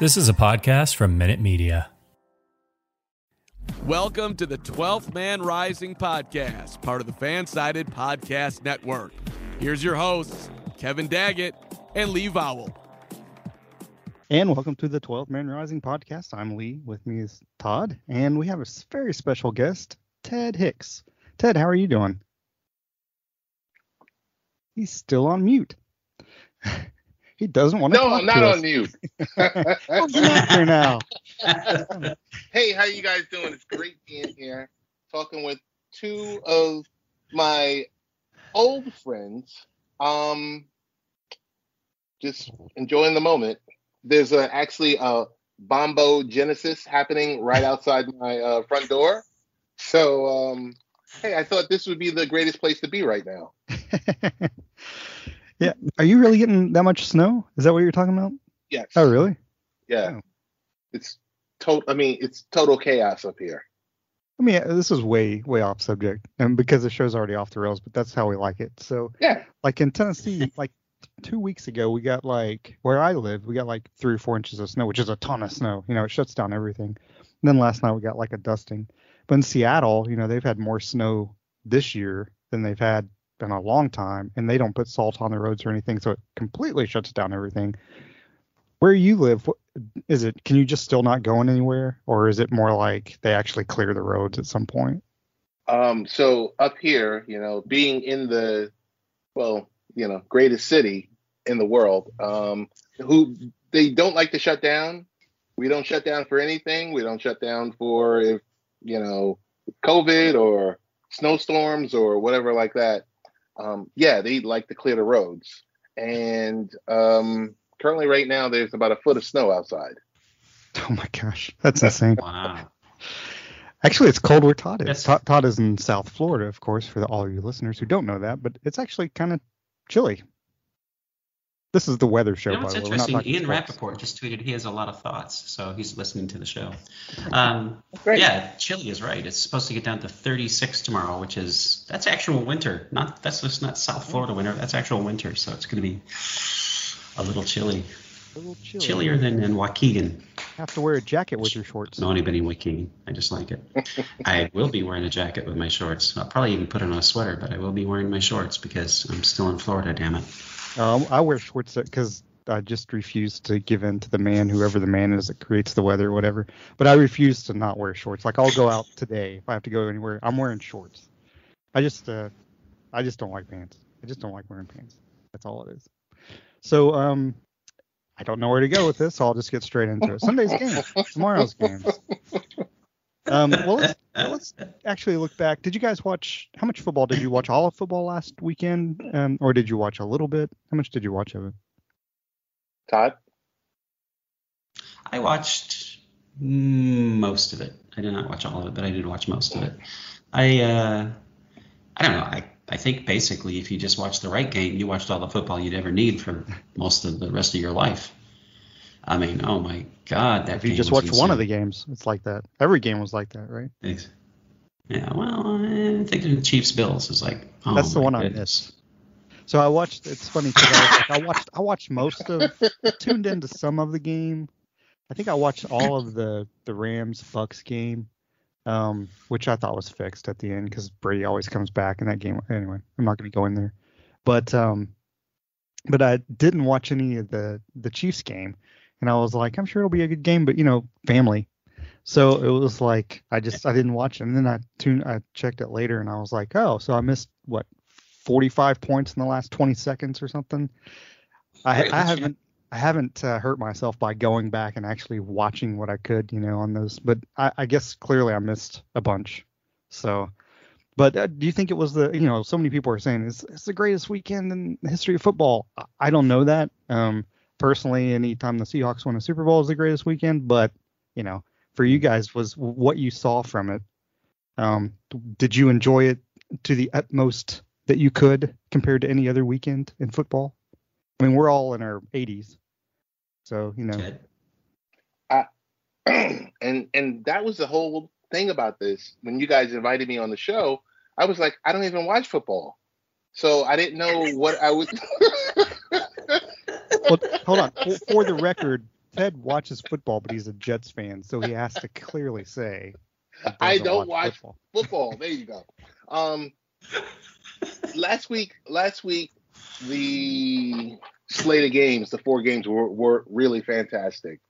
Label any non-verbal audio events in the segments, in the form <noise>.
This is a podcast from Minute Media. Welcome to the 12th Man Rising podcast, part of the Fansided Podcast Network. Here's your hosts, Kevin Daggett and Lee Vowell. And welcome to the 12th Man Rising podcast. I'm Lee. With me is Todd, and we have a very special guest, Ted Hicks. Ted, how are you doing? He's still on mute. <laughs> he doesn't want to. No, I'm not on mute. <laughs> well, get out there now. <laughs> hey, how you guys doing? It's great being here, talking with two of my old friends. Um, just enjoying the moment. There's a, actually a bombogenesis happening right outside my uh, front door. So, um, hey, I thought this would be the greatest place to be right now. <laughs> yeah. Are you really getting that much snow? Is that what you're talking about? Yes. Oh, really? Yeah. Oh. It's total. I mean, it's total chaos up here. I mean, uh, this is way, way off subject, and because the show's already off the rails, but that's how we like it. So, yeah, like in Tennessee, <laughs> like two weeks ago, we got like where I live, we got like three or four inches of snow, which is a ton of snow. You know, it shuts down everything. And then last night we got like a dusting. But in Seattle, you know, they've had more snow this year than they've had in a long time, and they don't put salt on the roads or anything, so it completely shuts down everything. Where you live, is it? Can you just still not going anywhere, or is it more like they actually clear the roads at some point? Um, so up here, you know, being in the well, you know, greatest city in the world, um, who they don't like to shut down. We don't shut down for anything. We don't shut down for if you know COVID or snowstorms or whatever like that. Um, yeah, they like to clear the roads. And um, currently, right now, there's about a foot of snow outside. <laughs> Oh my gosh, that's insane. wow. Actually, it's cold where Todd is. Yes. Todd, Todd, is in South Florida, of course, for the, all of you listeners who don't know that, but it's actually kind of chilly. This is the weather show. You know what's by interesting? Ian Rapoport just tweeted he has a lot of thoughts, so he's listening to the show. Um, yeah, chilly is right. It's supposed to get down to 36 tomorrow, which is that's actual winter. Not that's just not South Florida winter. That's actual winter, so it's going to be a little chilly. A little chilly. Chillier than in Waukegan. Have to wear a jacket with your shorts. No anybody in Waukegan. I just like it. <laughs> I will be wearing a jacket with my shorts. I'll probably even put on a sweater, but I will be wearing my shorts because I'm still in Florida. Damn it. Um, I wear shorts because I just refuse to give in to the man, whoever the man is that creates the weather or whatever. But I refuse to not wear shorts. Like I'll go out today if I have to go anywhere. I'm wearing shorts. I just, uh, I just don't like pants. I just don't like wearing pants. That's all it is. So, um, I don't know where to go with this, so I'll just get straight into it. Sunday's game, <laughs> tomorrow's games. Um, well, let's, let's, actually look back. Did you guys watch? How much football did you watch? All of football last weekend, um, or did you watch a little bit? How much did you watch of it? Todd, I watched most of it. I did not watch all of it, but I did watch most of it. I uh, I don't know. I I think basically, if you just watch the right game, you watched all the football you'd ever need for most of the rest of your life. I mean, oh my God, that if you just watch one of the games, it's like that. Every game was like that, right? Thanks. Yeah, well, I think the Chiefs Bills is like. Oh That's the one goodness. I missed. So I watched. It's funny because I, like, I watched. I watched most of. <laughs> Tuned into some of the game. I think I watched all of the the Rams Bucks game, um, which I thought was fixed at the end because Brady always comes back in that game. Anyway, I'm not going to go in there, but um, but I didn't watch any of the the Chiefs game and I was like, I'm sure it'll be a good game, but you know, family. So it was like I just I didn't watch it, and then I tuned I checked it later, and I was like, oh, so I missed what 45 points in the last 20 seconds or something. I, I haven't I haven't uh, hurt myself by going back and actually watching what I could, you know, on those. But I, I guess clearly I missed a bunch. So, but uh, do you think it was the you know so many people are saying it's, it's the greatest weekend in the history of football? I don't know that. Um, personally, anytime the Seahawks win a Super Bowl is the greatest weekend. But you know, for you guys, was what you saw from it. Um, did you enjoy it to the utmost that you could compared to any other weekend in football? I mean, we're all in our 80s, so you know. Ted? <clears throat> and and that was the whole thing about this. When you guys invited me on the show, I was like, I don't even watch football, so I didn't know what I would. <laughs> Well, hold on. For, for the record, Ted watches football, but he's a Jets fan, so he has to clearly say. I don't watch football. football. There you go. Um, last week, last week, the slate of games, the four games were, were really fantastic.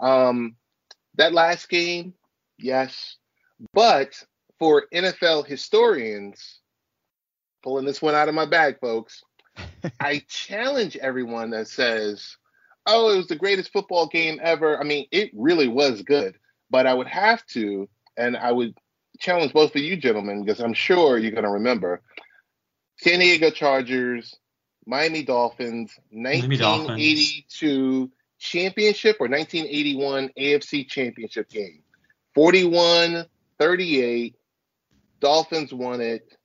Um, that last game, yes, but for NFL historians, pulling this one out of my bag, folks, <laughs> I challenge everyone that says, "Oh, it was the greatest football game ever." I mean, it really was good, but I would have to, and I would challenge both of you gentlemen because I'm sure you're going to remember San Diego Chargers, Miami Dolphins, Miami Dolphins. 1982 championship or 1981 AFC championship game. 41 38. Dolphins won it.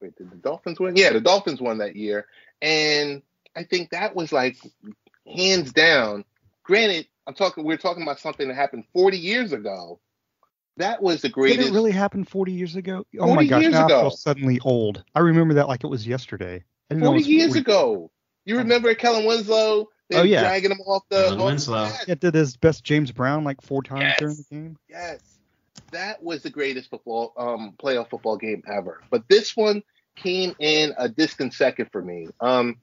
Wait, did the Dolphins win? Yeah, the Dolphins won that year. And I think that was like hands down. Granted, I'm talking we're talking about something that happened 40 years ago. That was the greatest. Did it really happen 40 years ago? Oh 40 my gosh, years now I feel suddenly old. I remember that like it was yesterday. I didn't know it 40 was years 40. ago. You oh. remember Kellen Winslow? Oh, yeah. dragging him off the. Off- Winslow. Yes, Yeah, did his best James Brown like four times Yes. during the game. yes. That was the greatest football um playoff football game ever. But this one came in a distant second for me. Um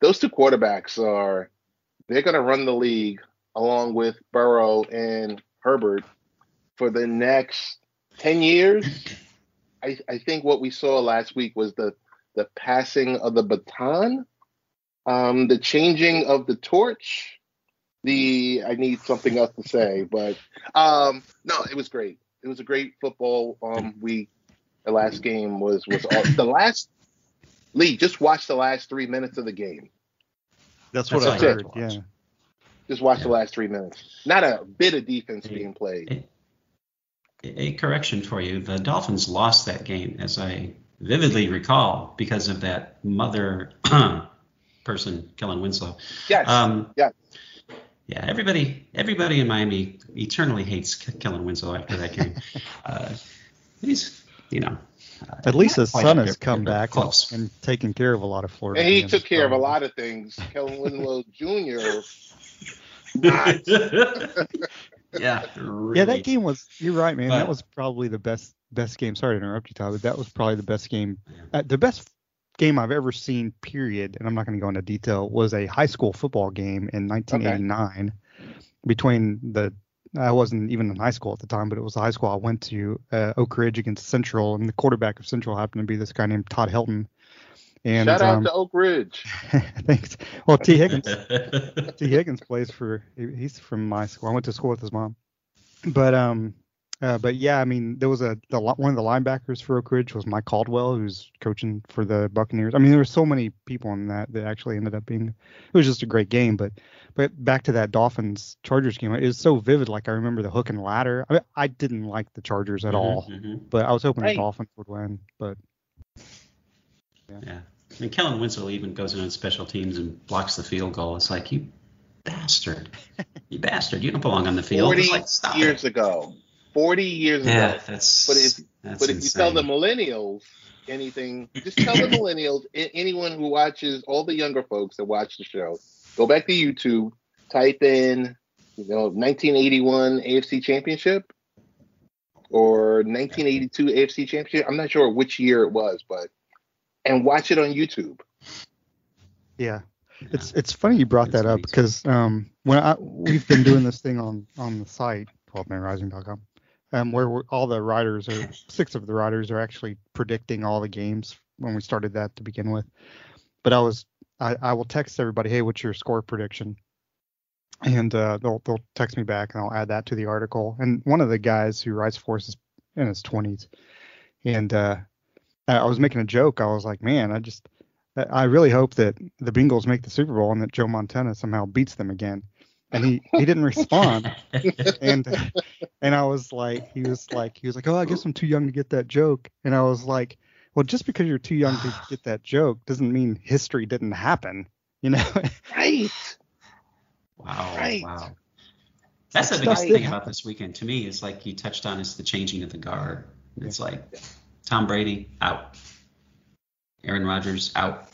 those two quarterbacks are they're gonna run the league along with Burrow and Herbert for the next 10 years. I, I think what we saw last week was the the passing of the baton, um, the changing of the torch. The I need something else to say, but um, no, it was great. It was a great football um, week. The last game was was all, the last. Lee, just watch the last three minutes of the game. That's, That's what I all heard. watch. Yeah. Just watch the last three minutes. Not a bit of defense Yeah. being played. A, a correction for you. The Dolphins lost that game, as I vividly recall, because of that mother <clears throat> person, Kellen Winslow. Yes. Um, Yes. Yeah, everybody, everybody in Miami eternally hates Kellen Winslow after that game. <laughs> uh, he's, you know, uh, At least his son has come back Close. and taken care of a lot of Florida. and he took care of a lot of things. Kellen Winslow Jr. <laughs> yeah, really. Yeah, that game was. You're right, man. that was probably the best best game. Sorry to interrupt you, Todd, but that was probably the best game. Yeah. Uh, the best game I've ever seen. Period. And I'm not going to go into detail. Was a high school football game in 1989 between the. I wasn't even in high school at the time, but it was the high school I went to, uh, Oak Ridge against Central, and the quarterback of Central happened to be this guy named Todd Helton. And Shout out um, to Oak Ridge. <laughs> thanks. Well, Tee Higgins. <laughs> Tee Higgins plays for. He's from my school. I went to school with his mom. But um, uh, but yeah, I mean, there was a the, one of the linebackers for Oak Ridge was Mike Caldwell, who's coaching for the Buccaneers. I mean, there were so many people in that that actually ended up being. It was just a great game. But but back to that Dolphins Chargers game, it was so vivid. Like I remember the hook and ladder. I, mean, I didn't like the Chargers at all, Mhm. but I was hoping Right. the Dolphins would win. But Yeah. I mean, Kellen Winslow even goes in on special teams and blocks the field goal. It's like, you bastard. <laughs> You bastard. You don't belong on the field. Forty It's like, stop years it. ago. Forty years Yeah, ago. that's. But if- that's But if you tell the millennials anything, just tell the millennials, anyone who watches, all the younger folks that watch the show, go back to YouTube, type in, you know, 1981 AFC Championship or 1982 AFC Championship. I'm not sure which year it was, but and watch it on YouTube. yeah, It's it's funny you brought It's that up because um when I we've been doing this thing on on the site 12manrising.com um where all the writers are <laughs> six of the writers are actually predicting all the games when we started that to begin with. But I was I, I will text everybody, hey, what's your score prediction? And uh, they'll they'll text me back and I'll add that to the article. And one of the guys who writes for us is in his twenties, and uh, I was making a joke. I was like, man, I just I really hope that the Bengals make the Super Bowl and that Joe Montana somehow beats them again. And he, he didn't respond. <laughs> and and I was like, he was like, he was like, oh, I guess I'm too young to get that joke. And I was like, well, just because you're too young to <sighs> get that joke doesn't mean history didn't happen. You know? Right. <laughs> Wow. Right. Wow. That's the biggest thing about this weekend to me is like you touched on is the changing of the guard. It's like Tom Brady out, Aaron Rodgers out,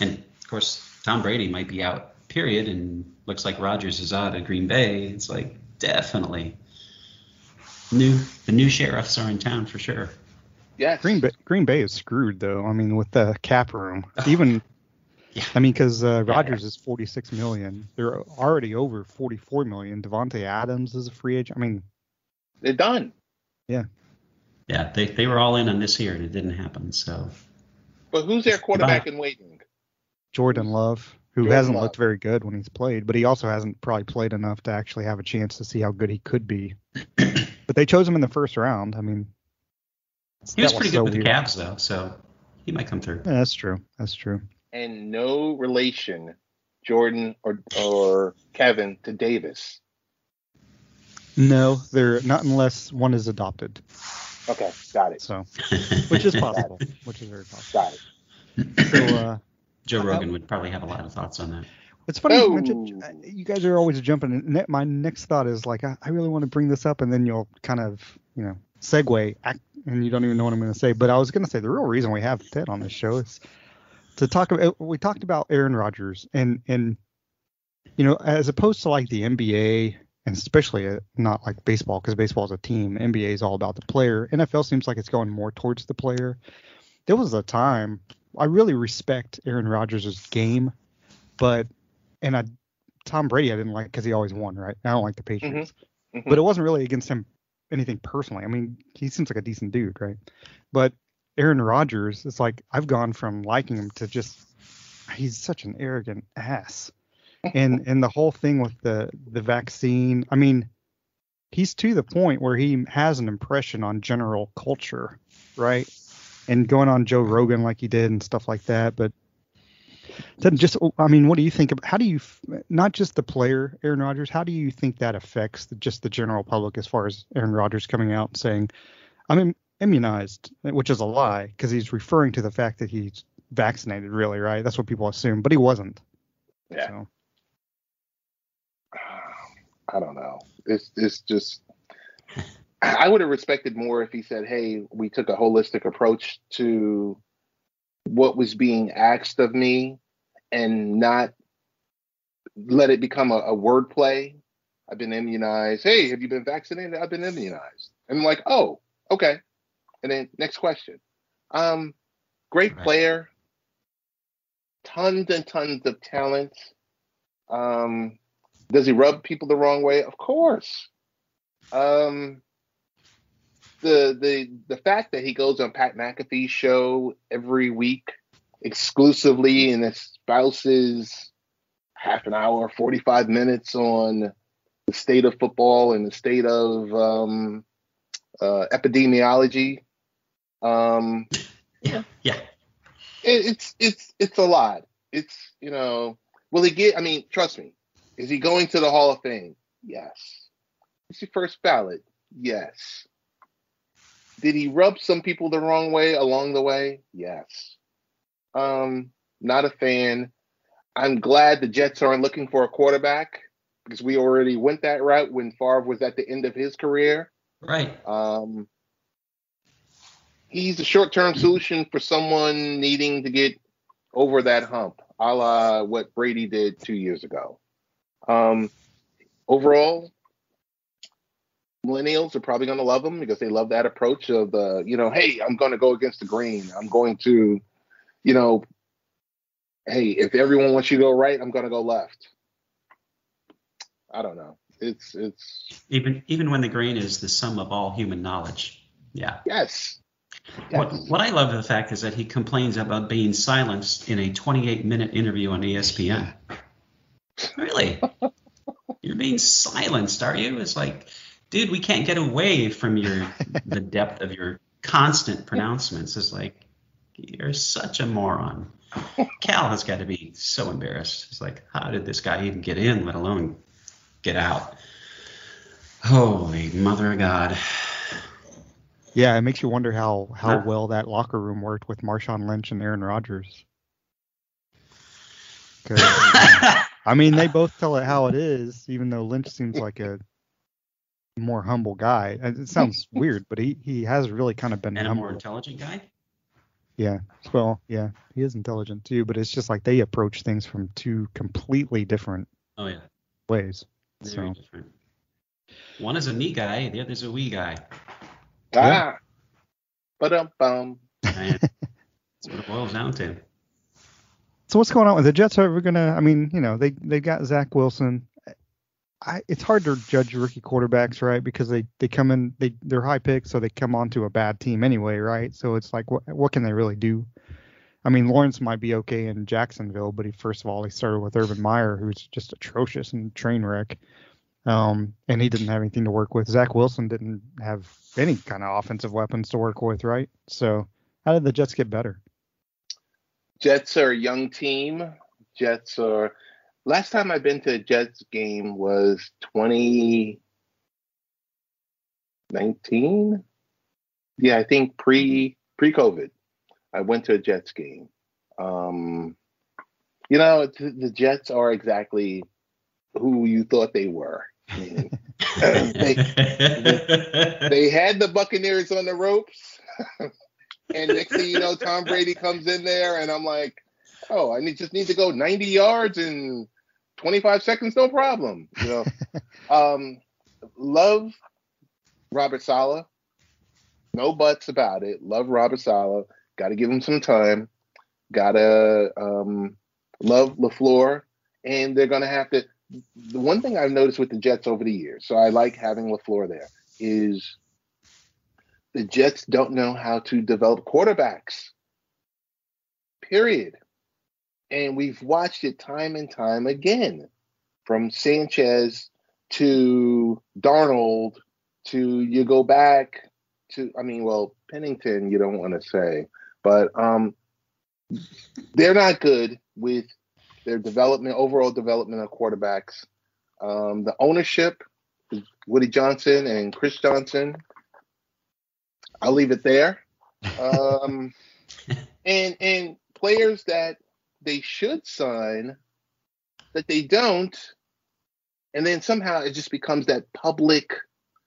and of course Tom Brady might be out. Period. And looks like Rodgers is out of Green Bay. It's like definitely new. The new sheriffs are in town for sure. Yeah, Green Bay, Green Bay is screwed though. I mean, with the cap room, <laughs> even. Yeah. I mean, because uh, Rodgers is 46 million. They're already over 44 million. Davante Adams is a free agent. I mean, They're done. Yeah, Yeah, they, they were all in on this year and it didn't happen. So But who's their quarterback in waiting? Jordan Love, who Jordan hasn't Love. looked very good when he's played, but he also hasn't probably played enough to actually have a chance to see how good he could be. <clears throat> but they chose him in the first round. I mean, he was pretty so good with weird. the Cavs though, so he might come through. Yeah, that's true. That's true. And no relation, Jordan or or Kevin to Davis. No, they're not unless one is adopted. Okay, got it. So, which is possible. which is very possible. Got it. So, uh, Joe Rogan would probably have a lot of thoughts on that. It's funny you Oh. mentioned uh, you guys are always jumping. in. My next thought is like I, I really want to bring this up, and then you'll kind of you know segue, act, and you don't even know what I'm going to say. But I was going to say the real reason we have Ted on this show is to talk about. We talked about Aaron Rodgers, and and you know as opposed to like the NBA, and especially uh, not like baseball because baseball is a team. NBA is all about the player. NFL seems like it's going more towards the player. There was a time I really respect Aaron Rodgers' game, but and I Tom Brady I didn't like because he always won, right? I don't like the Patriots, Mhm. but it wasn't really against him anything personally. I mean, he seems like a decent dude, right? But Aaron Rodgers, it's like I've gone from liking him to just he's such an arrogant ass, and <laughs> and the whole thing with the the vaccine. I mean, he's to the point where he has an impression on general culture, right? And going on Joe Rogan like he did and stuff like that, but then just I mean, what do you think about how do you not just the player Aaron Rodgers, how do you think that affects the, just the general public as far as Aaron Rodgers coming out and saying I'm im- immunized, which is a lie because he's referring to the fact that he's vaccinated, really, right? That's what people assume, but he wasn't. Yeah. So, I don't know. It's it's just I would have respected more if he said, "Hey, we took a holistic approach to what was being asked of me, and not let it become a, a word play." I've been immunized. Hey, have you been vaccinated? I've been immunized. And I'm like, oh, okay. And then next question. Um, great player, tons and tons of talent. Um, does he rub people the wrong way? Of course. Um, the the the fact that he goes on Pat McAfee's show every week exclusively and espouses half an hour, forty five minutes on the state of football and the state of um, uh, epidemiology. Um, Yeah, yeah. it, it's it's it's a lot. It's you know, will he get? I mean, trust me. Is he going to the Hall of Fame? Yes. Is he first ballot? Yes. Did he rub some people the wrong way along the way? Yes. Um, not a fan. I'm glad the Jets aren't looking for a quarterback because we already went that route when Favre was at the end of his career. Right. Um, he's a short-term solution for someone needing to get over that hump, a la what Brady did two years ago. Um, overall, millennials are probably going to love them because they love that approach of the, you know, hey, I'm going to go against the grain. I'm going to, you know, hey, if everyone wants you to go right, I'm going to go left. I don't know. It's it's Even even when the grain is the sum of all human knowledge. Yeah. yes. What, Yes. what I love the fact is that he complains about being silenced in a 28 minute interview on ESPN. Really? <laughs> You're being silenced, are you? It's like, dude, we can't get away from your <laughs> the depth of your constant pronouncements. It's like you're such a moron. Cal has got to be so embarrassed. It's like, how did this guy even get in, let alone get out? Holy mother of God. Yeah, it makes you wonder how how well that locker room worked with Marshawn Lynch and Aaron Rodgers. <laughs> I mean, they both tell it how it is, even though Lynch seems like a more humble guy. It sounds <laughs> weird, but he he has really kind of been and a more humble. intelligent guy? Yeah. Well, yeah, he is intelligent too, but it's just like they approach things from two completely different Oh, yeah. ways. Very So different. One is a knee guy, the other's a wee guy. Ah. But um bum. That's what it boils down to. So what's going on with the Jets? Are we gonna? I mean, you know, they they got Zach Wilson. I, it's hard to judge rookie quarterbacks, right? Because they they come in, they they're high picks, so they come onto a bad team anyway, right? So it's like, what what can they really do? I mean, Lawrence might be okay in Jacksonville, but he first of all he started with Urban Meyer, who's just atrocious and train wreck. Um, and he didn't have anything to work with. Zach Wilson didn't have any kind of offensive weapons to work with, right? So how did the Jets get better? Jets are a young team. Jets are. Last time I've been to a Jets game was 2019. Yeah, I think pre pre COVID. I went to a Jets game. Um, you know, the, the Jets are exactly who you thought they were. I mean, <laughs> they, they had the Buccaneers on the ropes. <laughs> and next thing you know, Tom Brady comes in there, and I'm like, oh, I need, just need to go 90 yards in 25 seconds, no problem. You know, <laughs> um, love Robert Saleh. No buts about it. Love Robert Saleh. Got to give him some time. Got to um, love Lafleur, and they're going to have to. The one thing I've noticed with the Jets over the years, so I like having Lafleur there, is the Jets don't know how to develop quarterbacks. Period. And we've watched it time and time again, from Sanchez to Darnold to you go back to I mean, well, Pennington you don't want to say, but um they're not good with their development, overall development of quarterbacks. Um, the ownership, Woody Johnson and Chris Johnson, I'll leave it there. <laughs> Um, and and players that they should sign that they don't, and then somehow it just becomes that public.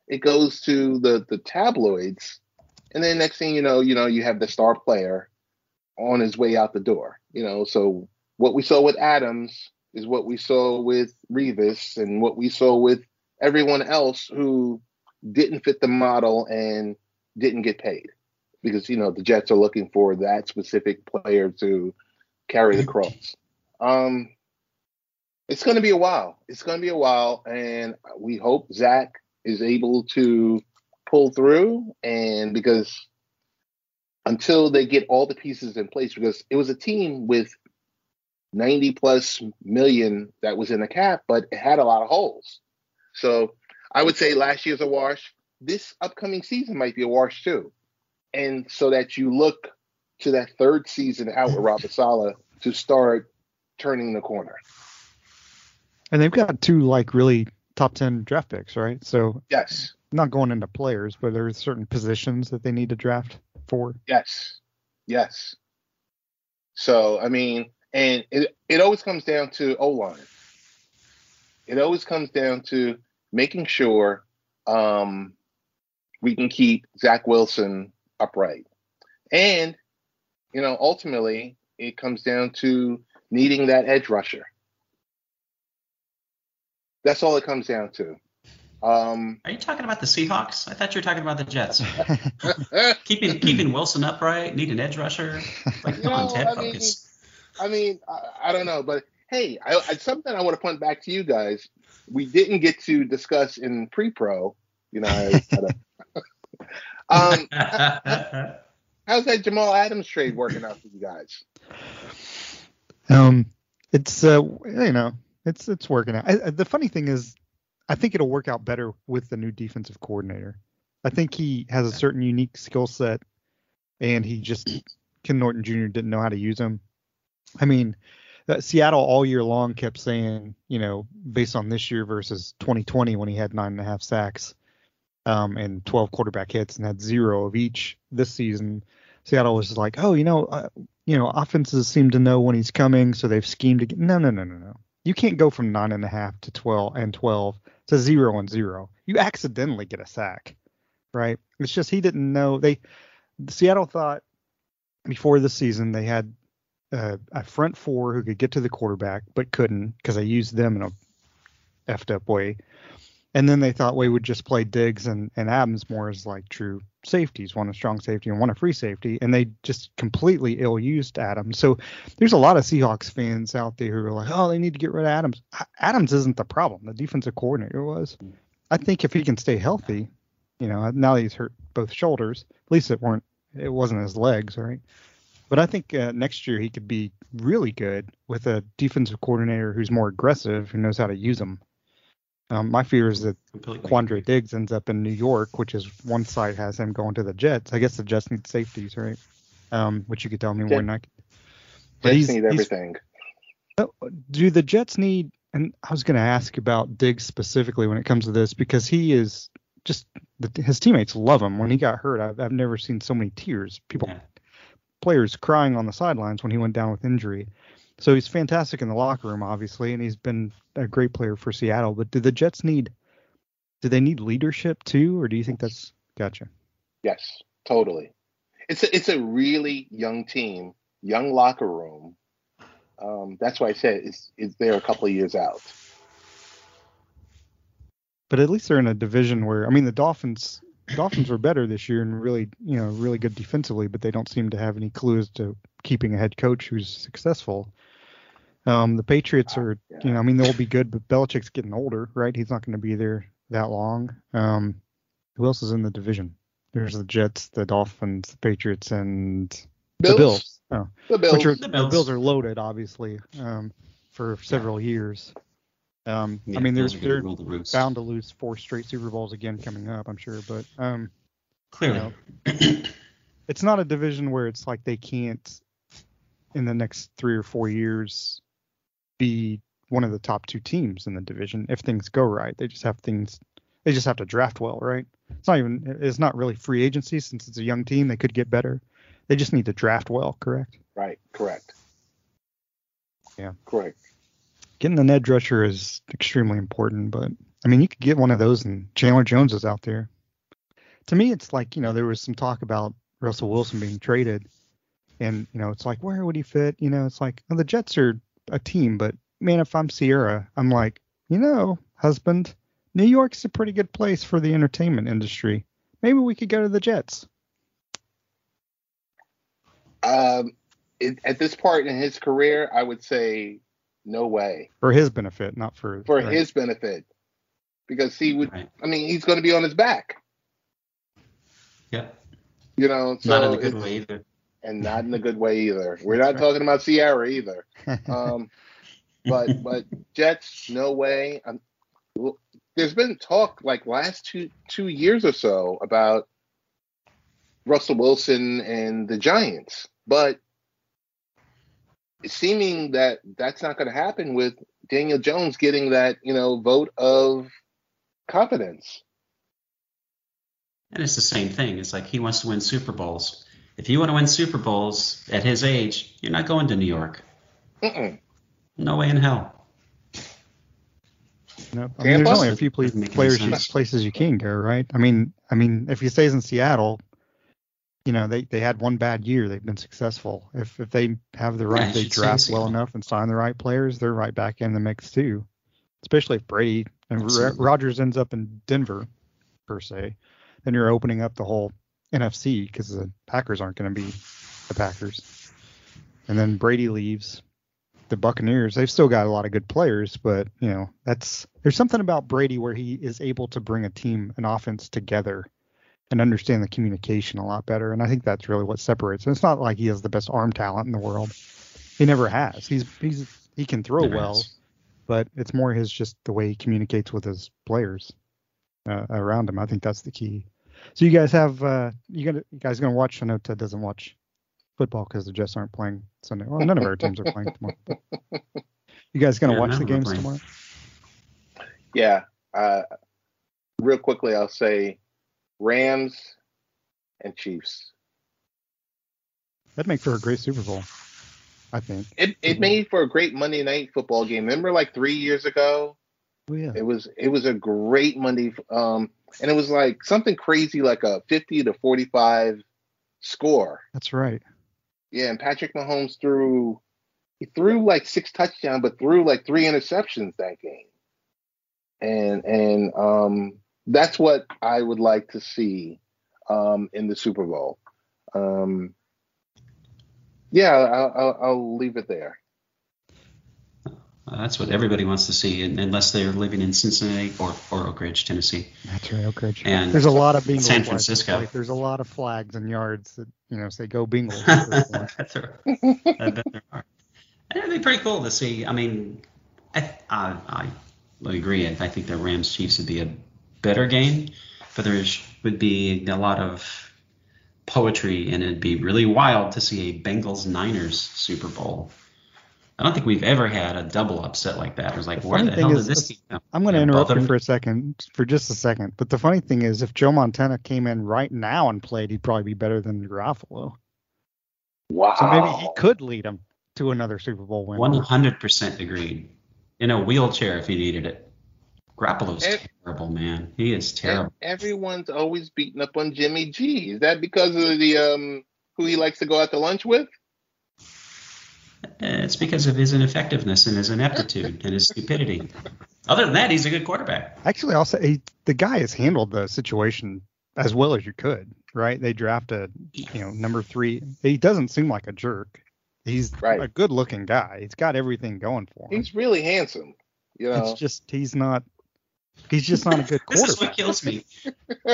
It goes to the the tabloids, and then next thing you know, you know you have the star player on his way out the door. You know, so what we saw with Adams is what we saw with Revis, and what we saw with everyone else who didn't fit the model and didn't get paid because you know the Jets are looking for that specific player to carry the cross. Um, it's going to be a while. It's going to be a while, and we hope Zach is able to pull through. And because until they get all the pieces in place, because it was a team with 90 plus million that was in the cap, but it had a lot of holes. So I would say last year's a wash. This upcoming season might be a wash too. And so that you look to that third season out with <laughs> Robert Saleh to start turning the corner. And they've got two like really top ten draft picks, right? So Yes. not going into players, but there's certain positions that they need to draft for. Yes. Yes. So I mean, and it it always comes down to O line. It always comes down to making sure um, we can keep Zach Wilson upright, and you know, ultimately, it comes down to needing that edge rusher. That's all it comes down to. Um, Are you talking about the Seahawks? I thought you were talking about the Jets. <laughs> keeping keeping Wilson upright, need an edge rusher. Like, come on, Ted, I mean- I mean, I, I don't know, but hey, I, I, something I want to point back to you guys. We didn't get to discuss in pre-pro. You know, I, <laughs> um, <laughs> how's that Jamal Adams trade working out for you guys? Um, it's uh, you know, it's it's working out. I, I- the funny thing is, I think it'll work out better with the new defensive coordinator. I think he has a certain unique skill set, and he just Ken Norton Jr. didn't know how to use him. I mean, that Seattle all year long kept saying, you know, based on this year versus 2020 when he had nine and a half sacks um, and 12 quarterback hits and had zero of each this season. Seattle was like, oh, you know, uh, you know, offenses seem to know when he's coming, so they've schemed to get. No, no, no, no, no. You can't go from nine and a half to 12 and 12 to zero and zero. You accidentally get a sack, right? It's just he didn't know. They Seattle thought before the season they had uh, a front four who could get to the quarterback but couldn't because they used them in a effed up way. And then they thought we would just play Diggs and, and Adams more as like true safeties, one a strong safety and one a free safety, and they just completely ill used Adams. So there's a lot of Seahawks fans out there who are like, oh, they need to get rid of Adams. Adams isn't the problem. The defensive coordinator was. I think if he can stay healthy, you know, now that he's hurt both shoulders, at least it weren't it wasn't his legs, right? But I think uh, next year he could be really good with a defensive coordinator who's more aggressive, who knows how to use them. Um, my fear is that Completely. Quandre Diggs ends up in New York, which is one side has him going to the Jets. I guess the Jets need safeties, right? Um, which you could tell me more than I could. But Jets need everything. Oh, do the Jets need? And I was going to ask about Diggs specifically when it comes to this because he is just his teammates love him. When he got hurt, I've, I've never seen so many tears. People, yeah. players crying on the sidelines when he went down with injury. So he's fantastic in the locker room, obviously, and he's been a great player for Seattle. But do the Jets need? Do they need leadership too, or do you think that's gotcha? Yes, totally. It's a, it's a really young team, young locker room. Um, that's why I said it's, it's they're a couple of years out. But at least they're in a division where I mean the Dolphins Dolphins were better this year and really you know really good defensively, but they don't seem to have any clues to keeping a head coach who's successful. Um, the Patriots are, yeah. you know, I mean, they'll be good, but Belichick's getting older, right? He's not going to be there that long. Um, who else is in the division? There's the Jets, the Dolphins, the Patriots, and Bills. the Bills. Oh, the Bills. Are, the Bills. The Bills are loaded, obviously, um, for several yeah. years. Um, yeah, I mean, they're, they're the bound to lose four straight Super Bowls again coming up, I'm sure. But um, clearly, you know, it's not a division where it's like they can't in the next three or four years be one of the top two teams in the division if things go right. They just have things. They just have to draft well, right? It's not even. It's not really free agency since it's a young team. They could get better. They just need to draft well, correct? Right. Correct. Yeah. Correct. Getting an edge rusher is extremely important, but I mean, you could get one of those, and Chandler Jones is out there. To me, it's like you know there was some talk about Russell Wilson being traded, and you know it's like where would he fit? You know, it's like well, the Jets are a team, but man, if I'm Ciara, I'm like, you know, husband, New York's a pretty good place for the entertainment industry. Maybe we could go to the Jets. Um, it, at this part in his career, I would say no way. For his benefit, not for for right. his benefit, because he would. Right. I mean, he's going to be on his back. Yeah. You know, so not in a good way either and not in a good <laughs> way either. We're not talking about Ciara either. <laughs> Um, but but Jets, no way. Um, there's been talk like last two two years or so about Russell Wilson and the Giants, but seeming that that's not going to happen with Daniel Jones getting that you know vote of confidence. And it's the same thing. It's like he wants to win Super Bowls if you want to win Super Bowls at his age, you're not going to New York. Mm-mm. No way in hell. No, I mean, there's only a few players, you, places you can go, right? I mean, I mean, if he stays in Seattle, you know, they, they had one bad year. They've been successful. If if they have the right, yeah, they draft well enough and sign the right players, they're right back in the mix too. Especially if Brady and Rodgers ends up in Denver, per se, then you're opening up the whole NFC because the Packers aren't going to be the Packers. And then Brady leaves. The Buccaneers, they've still got a lot of good players, but you know, that's there's something about Brady where he is able to bring a team, an offense together and understand the communication a lot better. And I think that's really what separates. And it's not like he has the best arm talent in the world. He never has. He's he's he can throw never well, has. but it's more his just the way he communicates with his players uh, around him. I think that's the key. So you guys have uh, you gonna you guys gonna watch? I know Ted doesn't watch football because the Jets aren't playing Sunday. Well, none of our teams are playing tomorrow. <laughs> You guys gonna Yeah, watch the of them are games playing. tomorrow? Yeah. Uh, real quickly, I'll say Rams and Chiefs. That'd make for a great Super Bowl, I think. It it made for a great Monday night football game. Remember, like three years ago, Oh yeah. it was it was a great Monday. Um, and it was like something crazy, like a fifty to forty five score. That's right. Yeah, and Patrick Mahomes threw he threw like six touchdowns, but threw like three interceptions that game. And and um that's what I would like to see um in the Super Bowl. Um yeah, I'll, I'll, I'll leave it there. Uh, that's what everybody wants to see, un- unless they're living in Cincinnati or, or Oak Ridge, Tennessee. That's right. Okay. And There's a lot of Bengals. San. Francisco. Like, there's a lot of flags and yards that you know say "Go Bengals." at this <laughs> point. That's right. I bet there are. And It'd be pretty cool to see. I mean, I, I, I agree. I think the Rams Chiefs would be a better game, but there would be a lot of poetry, and it'd be really wild to see a Bengals Niners Super Bowl. I don't think we've ever had a double upset like that. It was like, The where the hell is- did this team come? I'm going to interrupt you for a second, for just a second. But the funny thing is, if Joe Montana came in right now and played, he'd probably be better than Garoppolo. Wow. So maybe he could lead them to another Super Bowl win. One hundred percent agreed. In a wheelchair if he needed it. Garoppolo's Eh. terrible, man. He is terrible. Everyone's always beating up on Jimmy G. Is that because of the um who he likes to go out to lunch with? Eh, It's because of his ineffectiveness and his ineptitude and his stupidity. Other than that, he's a good quarterback. Actually, I'll say he, the guy has handled the situation as well as you could, right? They drafted, you know, number three. He doesn't seem like a jerk. He's Right. a good-looking guy. He's got everything going for him. He's really handsome. You know. It's just he's not. He's just not a good quarterback. This is what kills me.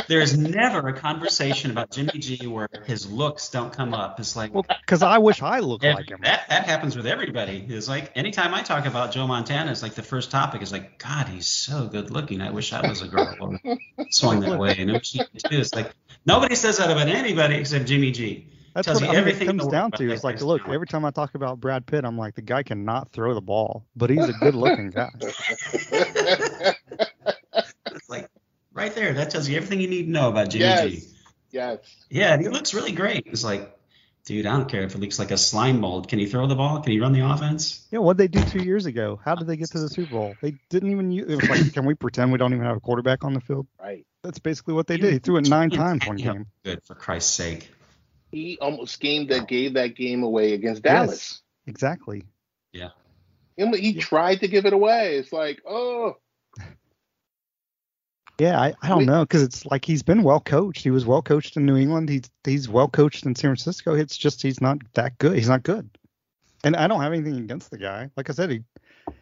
There is never a conversation about Jimmy G where his looks don't come up. It's like Well, because I wish I looked every- like him. that that happens with everybody. It's like anytime I talk about Joe Montana, it's like the first topic is like, God, he's so good looking. I wish I was a girl or <laughs> swung that way. And I wish he too. It's like nobody says that about anybody except Jimmy G. That's tells what you I mean, it everything in comes down to. It's like, look, every time I talk about Brad Pitt, I'm like, the guy cannot throw the ball, but he's a good-looking guy. <laughs> It's like right there. That tells you everything you need to know about Jimmy yes. G. Yes. Yeah, and he looks really great. It's like, dude, I don't care if it looks like a slime mold. Can he throw the ball? Can he run the offense? Yeah, what did they do two years ago? How did they get to the Super Bowl? They didn't even use. It was like, can we pretend we don't even have a quarterback on the field? Right. That's basically what they did. He threw it nine times one Yeah, game. Good for Christ's sake. He almost game that gave that game away against Dallas. Yes, exactly. Yeah. He, he tried to give it away. It's like, oh, Yeah, I, I don't Wait. know because it's like he's been well coached. He was well coached in New England. He's he's well coached in San Francisco. It's just he's not that good. He's not good. And I don't have anything against the guy. Like I said, he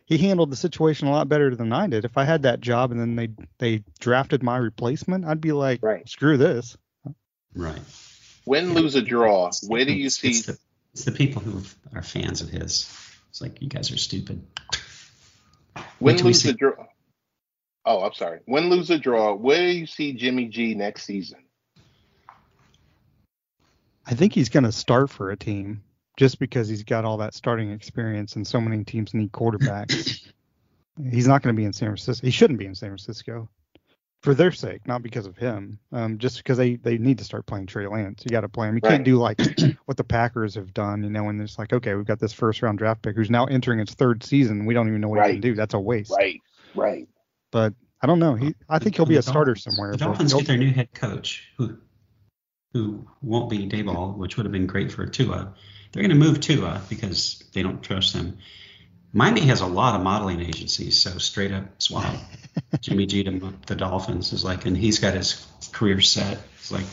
he handled the situation a lot better than I did. If I had that job and then they they drafted my replacement, I'd be like, Right. screw this. Right. win, lose, or draw. Where do you It's- see? It's the, it's the people who are fans of his. It's like you guys are stupid. Win, till we lose, see- or draw. Oh, I'm sorry. Win, lose, or draw. Where do you see Jimmy G next season? I think he's going to start for a team just because he's got all that starting experience and so many teams need quarterbacks. <laughs> he's not going to be in San Francisco. He shouldn't be in San Francisco for their sake, not because of him. Um, just because they, they need to start playing Trey Lance. You got to play him. You Right. can't do like <clears throat> what the Packers have done, you know, when it's like, okay, we've got this first round draft pick who's now entering its third season. We don't even know what he can do. That's a waste. Right. Right. But I don't know. He, I think he'll be a starter somewhere. The Dolphins get their new head coach, who who won't be Daboll, which would have been great for Tua. They're going to move Tua because they don't trust him. Miami has a lot of modeling agencies, so straight up swap <laughs> Jimmy G to the Dolphins is like, and he's got his career set. It's like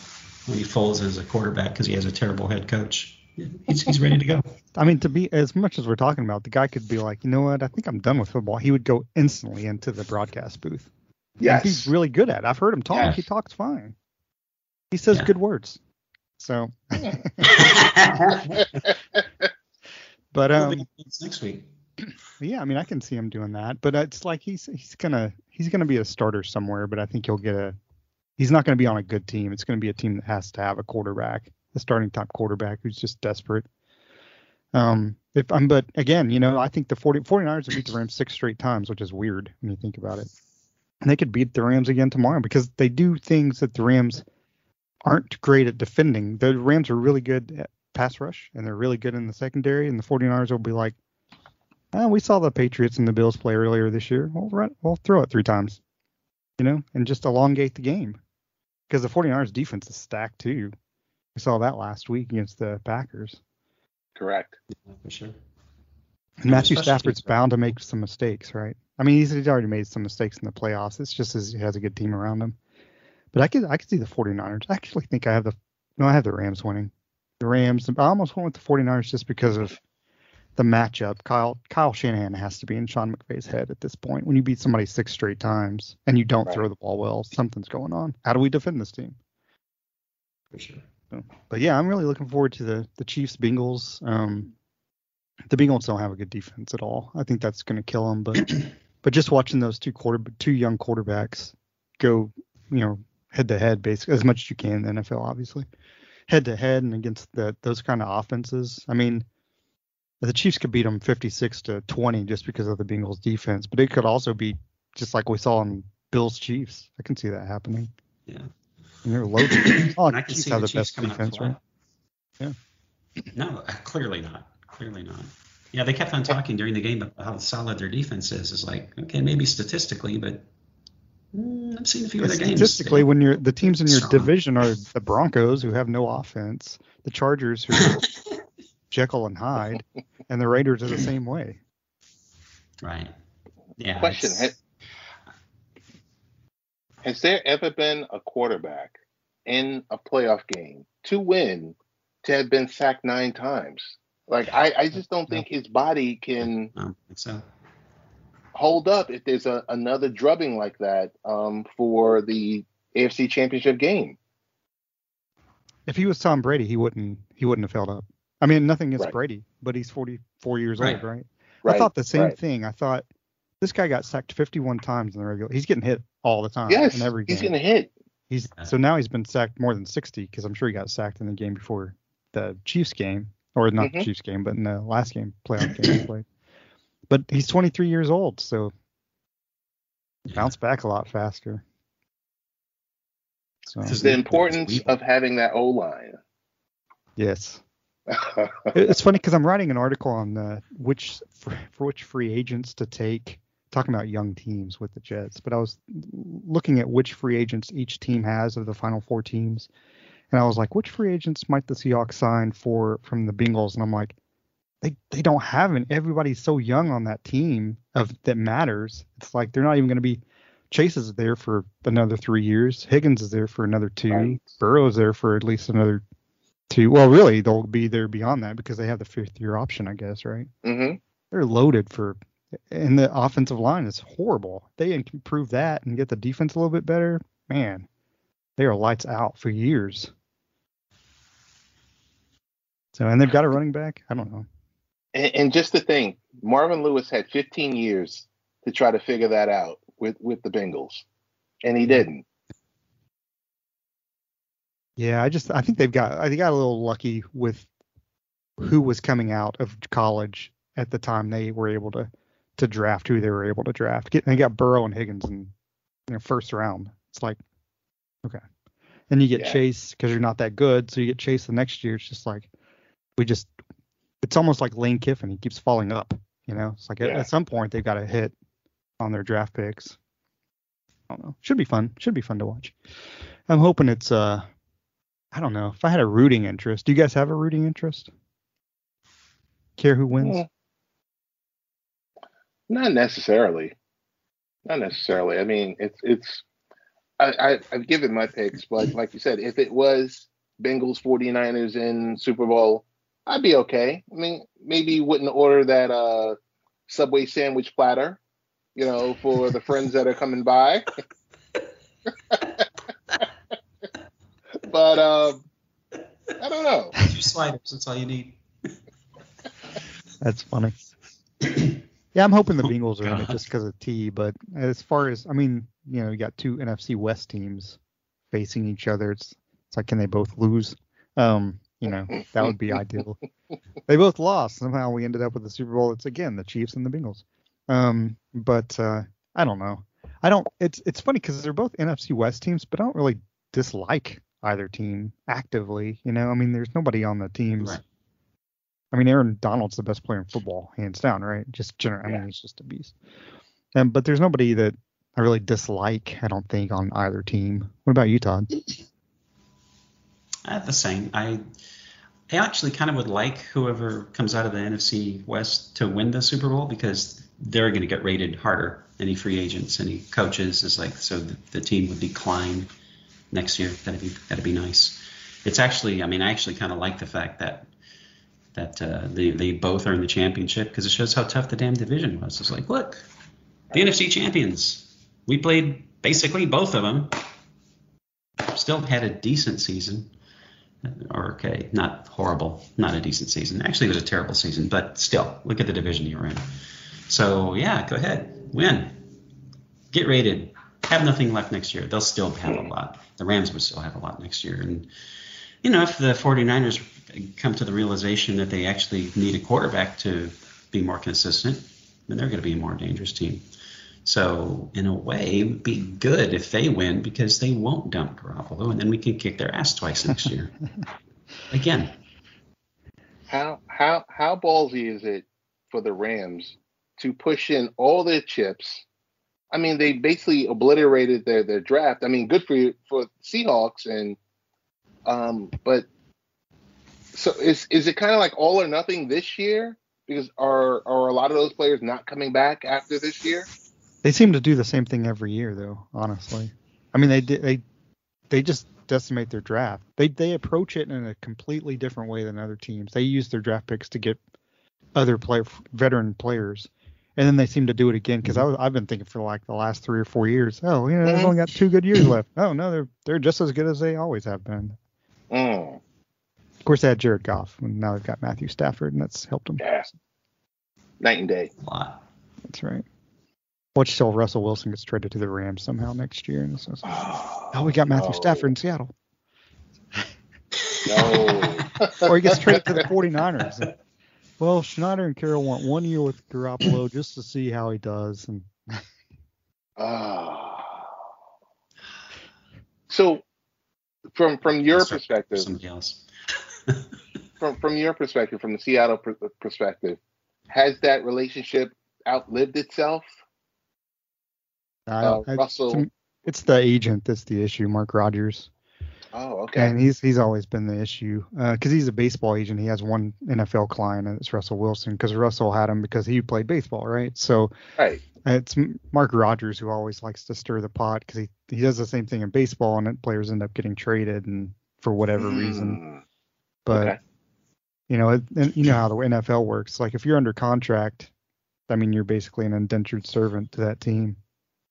when he folds as a quarterback because he has a terrible head coach. He's, he's ready to go. I mean, to be as much as we're talking about, the guy could be like, you know what? I think I'm done with football. He would go instantly into the broadcast booth. And Yes. he's really good at. it. I've heard him talk. Yes. He talks fine. He says Yeah. good words. So, <laughs> but um, next week. yeah, I mean, I can see him doing that. But it's like he's he's gonna he's gonna be a starter somewhere. But I think he'll get a. He's not going to be on a good team. It's going to be a team that has to have a quarterback. A starting top quarterback who's just desperate. Um, if I'm, but again, you know, I think the 40, 49ers have beat the Rams six straight times, which is weird when you think about it. And they could beat the Rams again tomorrow because they do things that the Rams aren't great at defending. The Rams are really good at pass rush and they're really good in the secondary, and the 49ers will be like, oh, we saw the Patriots and the Bills play earlier this year. We'll run, we'll throw it three times, you know, and just elongate the game because the 49ers defense is stacked too. We saw that last week against the Packers. Correct. Yeah, for sure. And Matthew Especially- Stafford's uh, bound to make some mistakes, right? I mean, he's, he's already made some mistakes in the playoffs. It's just as he has a good team around him. But I could I could see the 49ers. I actually think I have the no, I have the Rams winning. The Rams. I almost went with the 49ers just because of the matchup. Kyle Kyle Shanahan has to be in Sean McVay's head at this point. When you beat somebody six straight times and you don't Right. throw the ball well, something's going on. How do we defend this team? For sure. So, but yeah, I'm really looking forward to the the Chiefs Bengals. Um, the Bengals don't have a good defense at all. I think that's going to kill them. But <clears throat> but just watching those two quarter two young quarterbacks go, you know, head to head, basically as much as you can in the NFL, obviously, head to head and against the those kind of offenses. I mean, the Chiefs could beat them 56 to 20 just because of the Bengals defense, but it could also be just like we saw in Bills Chiefs. I can see that happening. Yeah. And they're loaded. <clears throat> oh, and I can Chiefs see have the the Chiefs best coming up defense, flat. right? Yeah. No, uh, clearly not. Clearly not. Yeah, they kept on talking during the game about how solid their defense is. It's like, okay, maybe statistically, but mm, I've seen a few of their games. Statistically, when you're the teams in your Strong. division are the Broncos, who have no offense, the Chargers, who are <laughs> Jekyll and Hyde, and the Raiders are the same way. right. Yeah. Question: it's- has, has there ever been a quarterback in a playoff game to win to have been sacked nine times? Like I, I just don't think his body can I think so. hold up if there's a, another drubbing like that um, for the AFC Championship game. If he was Tom Brady, he wouldn't he wouldn't have held up. I mean, nothing against Right. Brady, but he's 44 years Right. old, right? Right. I thought the same right. thing. I thought this guy got sacked 51 times in the regular. He's getting hit all the time Yes, in every game. he's gonna hit. He's so now he's been sacked more than 60 because I'm sure he got sacked in the game before the Chiefs game, or not the Mhm. Chiefs game, but in the last game playoff game he played. But he's 23 years old, so bounce back a lot faster. So This is The importance of having that O line. yes, <laughs> it's funny because I'm writing an article on uh, which for, for which free agents to take, talking about young teams with the Jets. But I was looking at which free agents each team has of the final four teams, and I was like, which free agents might the Seahawks sign for from the Bengals? And I'm like, they they don't have any. Everybody's so young on that team of that matters. It's like they're not even going to be. Chase is there for another three years. Higgins is there for another two. Right. Burrow's there for at least another two. Well, really, they'll be there beyond that because they have the fifth year option, I guess, right? hmm They're loaded for, and the offensive line is horrible. They improve that and get the defense a little bit better. Man, they are lights out for years. So, and they've got a running back. I don't know. And, and just to think, Marvin Lewis had 15 years to try to figure that out with with the Bengals, and he didn't. Yeah, I just I think they've got I got a little lucky with who was coming out of college at the time they were able to to draft who they were able to draft. Get, they got Burrow and Higgins in know, first round. It's like okay, and you get Yeah. Chase because you're not that good, so you get Chase the next year. It's just like we just it's almost like Lane Kiffin. He keeps falling up. You know, it's like at, Yeah. at some point they've got to hit on their draft picks. I don't know. Should be fun. Should be fun to watch. I'm hoping it's uh I don't know. If I had a rooting interest, do you guys have a rooting interest? Care who wins? Mm. Not necessarily. Not necessarily. I mean, it's it's. I, I I've given my picks, but like you said, if it was Bengals 49ers in Super Bowl, I'd be okay. I mean, maybe you wouldn't order that uh Subway sandwich platter, you know, for the friends that are coming by. <laughs> but um, I don't know. Two sliders. That's all you need. That's funny. <clears throat> yeah, I'm hoping the Oh, Bengals are in it just because of Tee. But as far as I mean, you know, you got two NFC West teams facing each other. It's it's like can they both lose? Um, You know, that would be ideal. They both lost. Somehow we ended up with the Super Bowl. It's again the Chiefs and the Bengals. Um, but uh, I don't know. I don't. It's it's funny because they're both NFC West teams, but I don't really dislike either team actively. You know, I mean, there's nobody on the teams. Right. I mean, Aaron Donald's the best player in football, hands down, right? Just general. I mean, he's just a beast. Um, but there's nobody that I really dislike. I don't think on either team. What about you, Todd? Uh, the same. I I actually kind of would like whoever comes out of the NFC West to win the Super Bowl because they're going to get rated harder. Any free agents, any coaches is like so the, the team would decline next year. That'd be that'd be nice. It's actually, I mean, I actually kind of like the fact that that uh, they they both are in the championship because it shows how tough the damn division was. It's like, look, the NFC champions. We played basically both of them. Still had a decent season or okay, not horrible, not a decent season. Actually, it was a terrible season, but still, look at the division you're in. So yeah, go ahead, win, get rated, have nothing left next year. They'll still have a lot. The Rams would still have a lot next year, and you know if the 49ers come to the realization that they actually need a quarterback to be more consistent, then they're going to be a more dangerous team. So in a way, it would be good if they win because they won't dump Garoppolo, and then we can kick their ass twice next year. <laughs> Again, How how how ballsy is it for the Rams to push in all their chips? I mean, they basically obliterated their their draft. I mean, good for you for Seahawks and um, but so is is it kind of like all or nothing this year? Because are are a lot of those players not coming back after this year? They seem to do the same thing every year, though. Honestly, I mean, they they they just decimate their draft. They they approach it in a completely different way than other teams. They use their draft picks to get other player veteran players, and then they seem to do it again. Because I've been thinking for like the last three or four years, oh, you know, they've Mhm. only got two good years left. Oh no, they're they're just as good as they always have been. Mm, course, they had Jared Goff, and now they've got Matthew Stafford, and that's helped them. yeah, night and day. a lot. That's right. Watch till Russell Wilson gets traded to the Rams somehow next year, and so, <sighs> oh, we got Matthew no. Stafford in Seattle. No. <laughs> or he gets traded to the 49ers. And, well, Schneider and Carroll want one year with Garoppolo just to see how he does. And Ah. <sighs> So, from from your Sorry, perspective, somebody else. <laughs> from from your perspective, from the Seattle per- perspective, has that relationship outlived itself? Uh, I- Russell. some- it's the agent that's the issue, Mark Rodgers, Oh, okay. and he's he's always been the issue because he's a baseball agent. He has one NFL client, and it's Russell Wilson because Russell had him because he played baseball, right? So right. it's Mark Rodgers who always likes to stir the pot because he he does the same thing in baseball, and players end up getting traded and for whatever reason. But okay. you know, it, and you know how the NFL works. Like if you're under contract, I mean, you're basically an indentured servant to that team.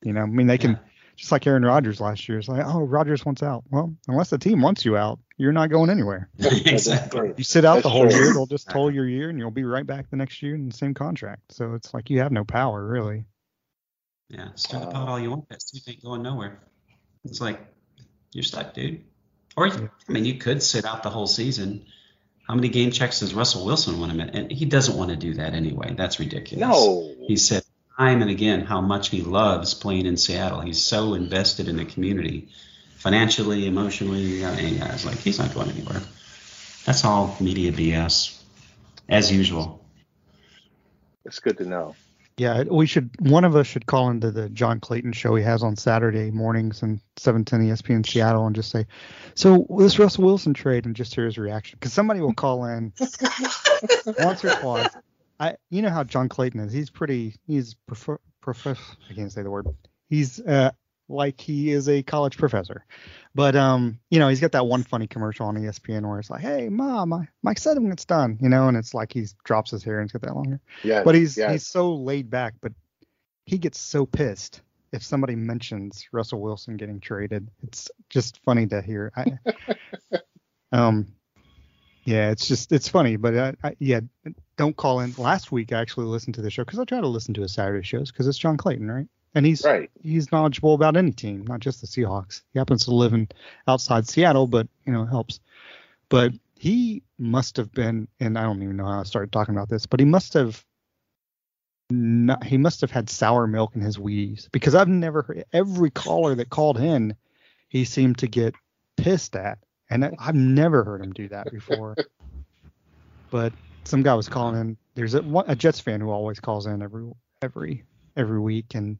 You know, I mean, they can Yeah. just like Aaron Rodgers last year. It's like, oh, Rodgers wants out. Well, unless the team wants you out, you're not going anywhere. <laughs> exactly. You sit out That's the whole true. year, they'll just toll your year, and you'll be right back the next year in the same contract. So it's like you have no power really. Yeah, stir the pot all you want. That suit ain't going nowhere. It's like you're stuck, dude. Or I mean, you could sit out the whole season. How many game checks does Russell Wilson want to make? And he doesn't want to do that anyway. That's ridiculous. No. He said time and again how much he loves playing in Seattle. He's so invested in the community, financially, emotionally. I mean, it's like he's not going anywhere. That's all media BS, as usual. It's good to know. Yeah, we should. One of us should call into the John Clayton show he has on Saturday mornings and 710 ESPN Seattle and just say, "So this Russell Wilson trade," and just hear his reaction because somebody will call in <laughs> once or twice. I, you know how John Clayton is. He's pretty. He's prefer, profess. I can't say the word. He's uh like he is a college professor, but um, you know, he's got that one funny commercial on ESPN where it's like, "Hey, mom, my my segment's done," you know, and it's like he drops his hair and he's got that long hair. Yeah. but he's yeah. he's so laid back but he gets so pissed if somebody mentions Russell Wilson getting traded. It's just funny to hear. I, <laughs> um yeah it's just it's funny but I, I, yeah don't call in. Last week I actually listened to the show because I try to listen to his Saturday shows because it's John Clayton right and he's right. he's knowledgeable about any team, not just the Seahawks. He happens to live in outside Seattle, but you know it helps. But he must have been, and I don't even know how I started talking about this, but he must have. Not, he must have had sour milk in his Wheaties because I've never heard every caller that called in, he seemed to get pissed at, and I, I've never heard him do that before. <laughs> but some guy was calling in. There's a, a Jets fan who always calls in every every every week, and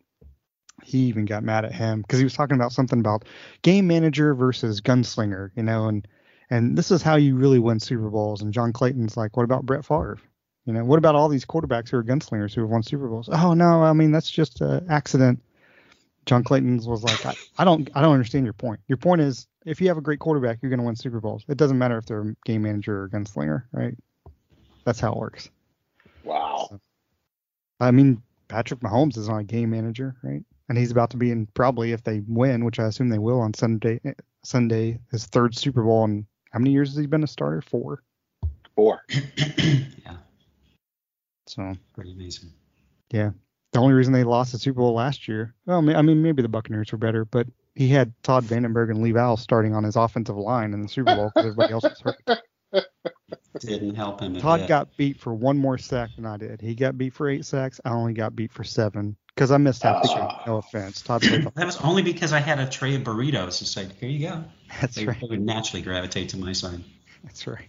he even got mad at him because he was talking about something about game manager versus gunslinger, you know, and and this is how you really win Super Bowls. And John Clayton's like, what about Brett Favre? You know, what about all these quarterbacks who are gunslingers who have won Super Bowls? Oh no, I mean that's just an accident. John Clayton's was like, I, I don't I don't understand your point. Your point is if you have a great quarterback, you're going to win Super Bowls. It doesn't matter if they're a game manager or a gunslinger, right? That's how it works. Wow. So, I mean, Patrick Mahomes is not a game manager, right? And he's about to be in probably if they win, which I assume they will on Sunday. Sunday, his third Super Bowl in how many years has he been a starter? Four. Four. <clears throat> yeah. So pretty amazing. Yeah. The only reason they lost the Super Bowl last year, well, I mean, maybe the Buccaneers were better, but he had Todd Vandenberg and Lee Val starting on his offensive line in the Super Bowl because everybody else was hurt. <laughs> Didn't help him. Todd got beat for one more sack than I did. He got beat for eight sacks. I only got beat for seven because I missed half the game. Ah. No offense, Todd. <clears throat> that was only because I had a tray of burritos. It's like, here you go. That's they, right. They would naturally gravitate to my side. That's right.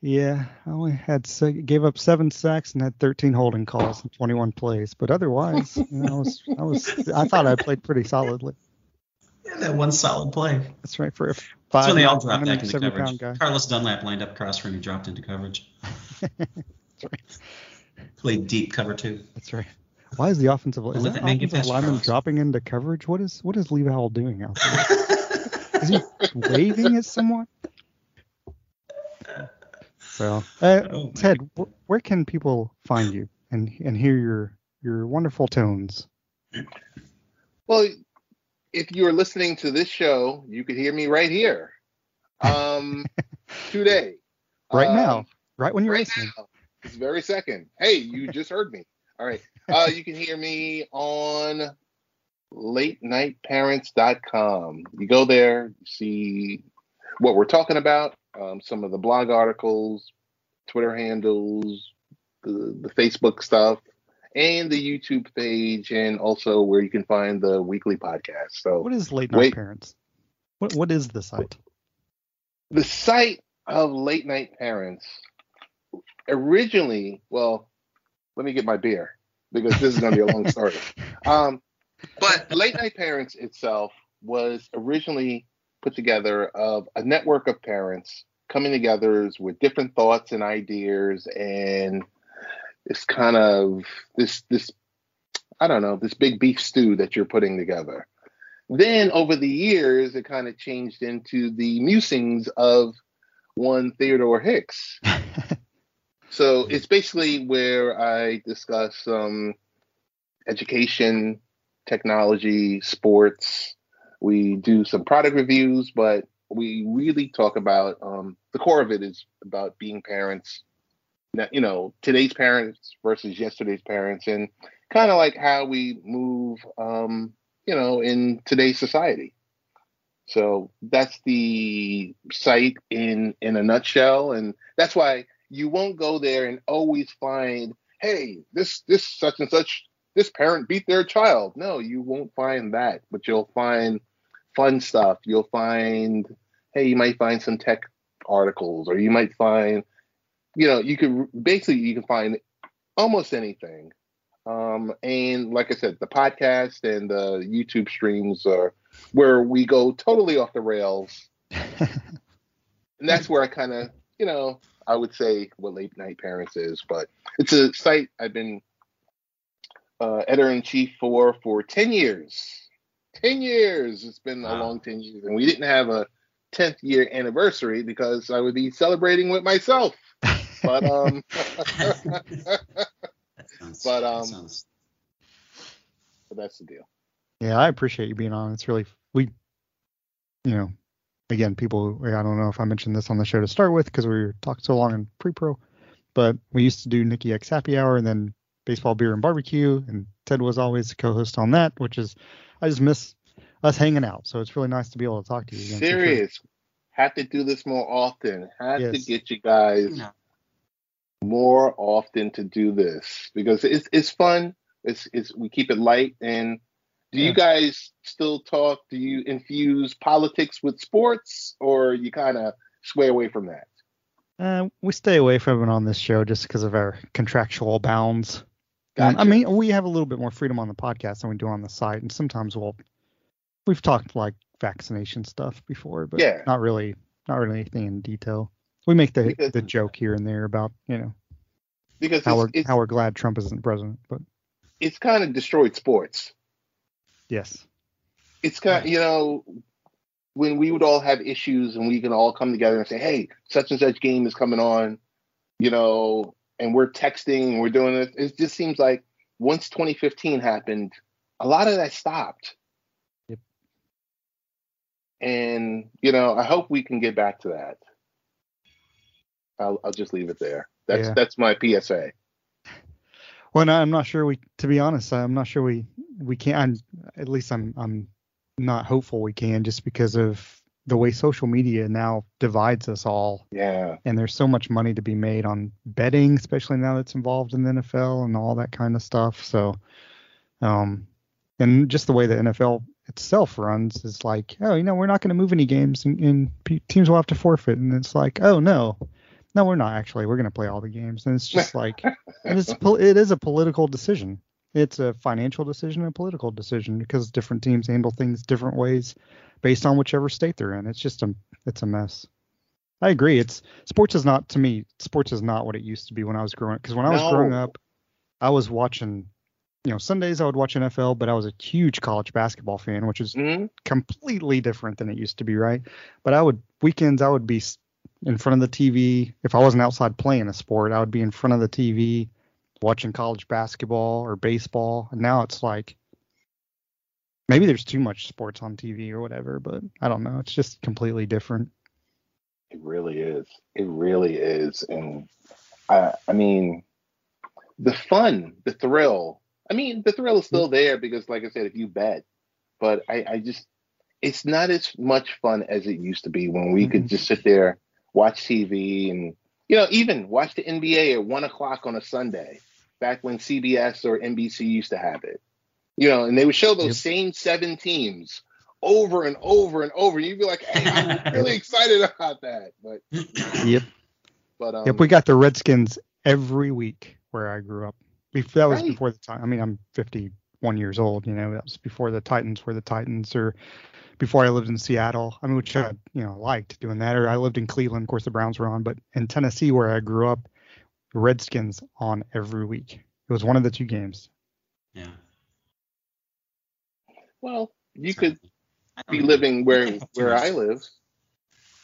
Yeah, I only had gave up seven sacks and had 13 holding calls in 21 plays, but otherwise, you know, I was I was I thought I played pretty solidly. Yeah, that one solid play. That's right for a five. That's when they all dropped back into coverage. Guy. Carlos Dunlap lined up across from me, dropped into coverage. <laughs> That's right. Played deep cover two. That's right. Why is the offensive is Let that that man get offensive lineman Carlos. dropping into coverage? What is what is Lee Howell doing out there? <laughs> is he waving at someone? So, uh, Oh, Ted, wh- where can people find you and and hear your your wonderful tones? Well, if you are listening to this show, you could hear me right here. Um, <laughs> today. Right Um, now, right when you're right listening. now, this very second. Hey, you just heard me. All right. Uh, you can hear me on latenightparents.com. You go there, you see what we're talking about, um, some of the blog articles, Twitter handles, the, the Facebook stuff, and the YouTube page, and also where you can find the weekly podcast. So What is late night Wait. parents? What what is the site? the site of late night parents originally well let me get my beer because this is going to be a long story <laughs> um, but late night parents itself was originally put together of a network of parents coming together with different thoughts and ideas and this kind of this this i don't know this big beef stew that you're putting together then over the years, it kind of changed into the musings of one Theodore Hicks. <laughs> so it's basically where I discuss um, education, technology, sports. We do some product reviews, but we really talk about um, the core of it is about being parents. Now, you know, today's parents versus yesterday's parents, and kind of like how we move. Um, you know, in today's society. So that's the site in in a nutshell, and that's why you won't go there and always find, hey, this this such and such this parent beat their child. No, you won't find that, but you'll find fun stuff. You'll find, hey, you might find some tech articles, or you might find, you know, you can basically you can find almost anything. Um, and like I said, the podcast and the YouTube streams are where we go totally off the rails. <laughs> and that's where I kind of, you know, I would say what late night parents is, but it's a site I've been uh, editor in chief for for 10 years. 10 years. It's been a long 10 years. And we didn't have a 10th year anniversary because I would be celebrating with myself. But, um, <laughs> That sounds, But, that um, sounds but that's the deal. Yeah, I appreciate you being on. It's really we, you know, again, people. I don't know if I mentioned this on the show to start with because we talked so long in pre-pro, but we used to do Nikki X Happy Hour and then baseball, beer, and barbecue, and Ted was always co-host on that, which is I just miss us hanging out. So it's really nice to be able to talk to you again. for sure. Serious. Have to do this more often. Have to get you guys No. more often to do this because it's it's fun. It's it's we keep it light. And do you guys still talk? Do you infuse politics with sports, or you kind of sway away from that? Uh, we stay away from it on this show just because of our contractual bounds. Um, I mean, we have a little bit more freedom on the podcast than we do on the site, and sometimes we'll we've talked like vaccination stuff before, but Yeah. not really, not really anything in detail. We make the Because- the joke here and there about you know because how we're it's, it's, how we're glad Trump isn't president, but it's kind of destroyed sports. Yes, it's kind of, you know when we would all have issues and we can all come together and say hey such and such game is coming on you know and we're texting and we're doing it it just seems like once 2015 happened a lot of that stopped. Yep. and you know i hope we can get back to that. I'll, I'll just leave it there. That's Yeah. that's my psa Well, no, I'm not sure we. To be honest, I'm not sure we we can. I'm, at least I'm I'm not hopeful we can, just because of the way social media now divides us all, yeah and there's so much money to be made on betting, especially now that's involved in the NFL and all that kind of stuff. So, um, and just the way the NFL itself runs is like, oh, you know, we're not going to move any games, and, and teams will have to forfeit, and it's like, oh no, no, we're not actually. We're going to play all the games, and it's <laughs> just like, and it's it is a political decision. It's a financial decision and a political decision because different teams handle things different ways based on whichever state they're in. It's just a it's a mess. I agree. It's sports is not to me. Sports is not what it used to be when I was growing up. Because when I was growing up, I was watching. You know, Sundays I would watch NFL, but I was a huge college basketball fan, which is hmm completely different than it used to be, right? But I would weekends I would be in front of the TV. If I wasn't outside playing a sport, I would be in front of the TV watching college basketball or baseball. And now it's like maybe there's too much sports on TV or whatever, but I don't know. It's just completely different. It really is. It really is. And I, I mean, the fun, the thrill. I mean, the thrill is still there because, like I said, if you bet, but I, I just, it's not as much fun as it used to be when we could Mhm. just sit there, watch TV, and you know, even watch the NBA at one o'clock on a Sunday, back when CBS or NBC used to have it. You know, and they would show those Yep. same seven teams over and over and over. You'd be like, "Hey, I'm <laughs> really excited about that," but Yep. <clears throat> but um, yep. We got the Redskins every week where I grew up. That was Right. before the time. I mean, I'm 51 years old. You know, that was before the Titans were the Titans, or before I lived in Seattle. I mean, which I you know liked doing that. Or I lived in Cleveland. Of course, the Browns were on, but in Tennessee, where I grew up, Redskins on every week. It was one of the two games. Yeah. well, you So, could be living where where I live.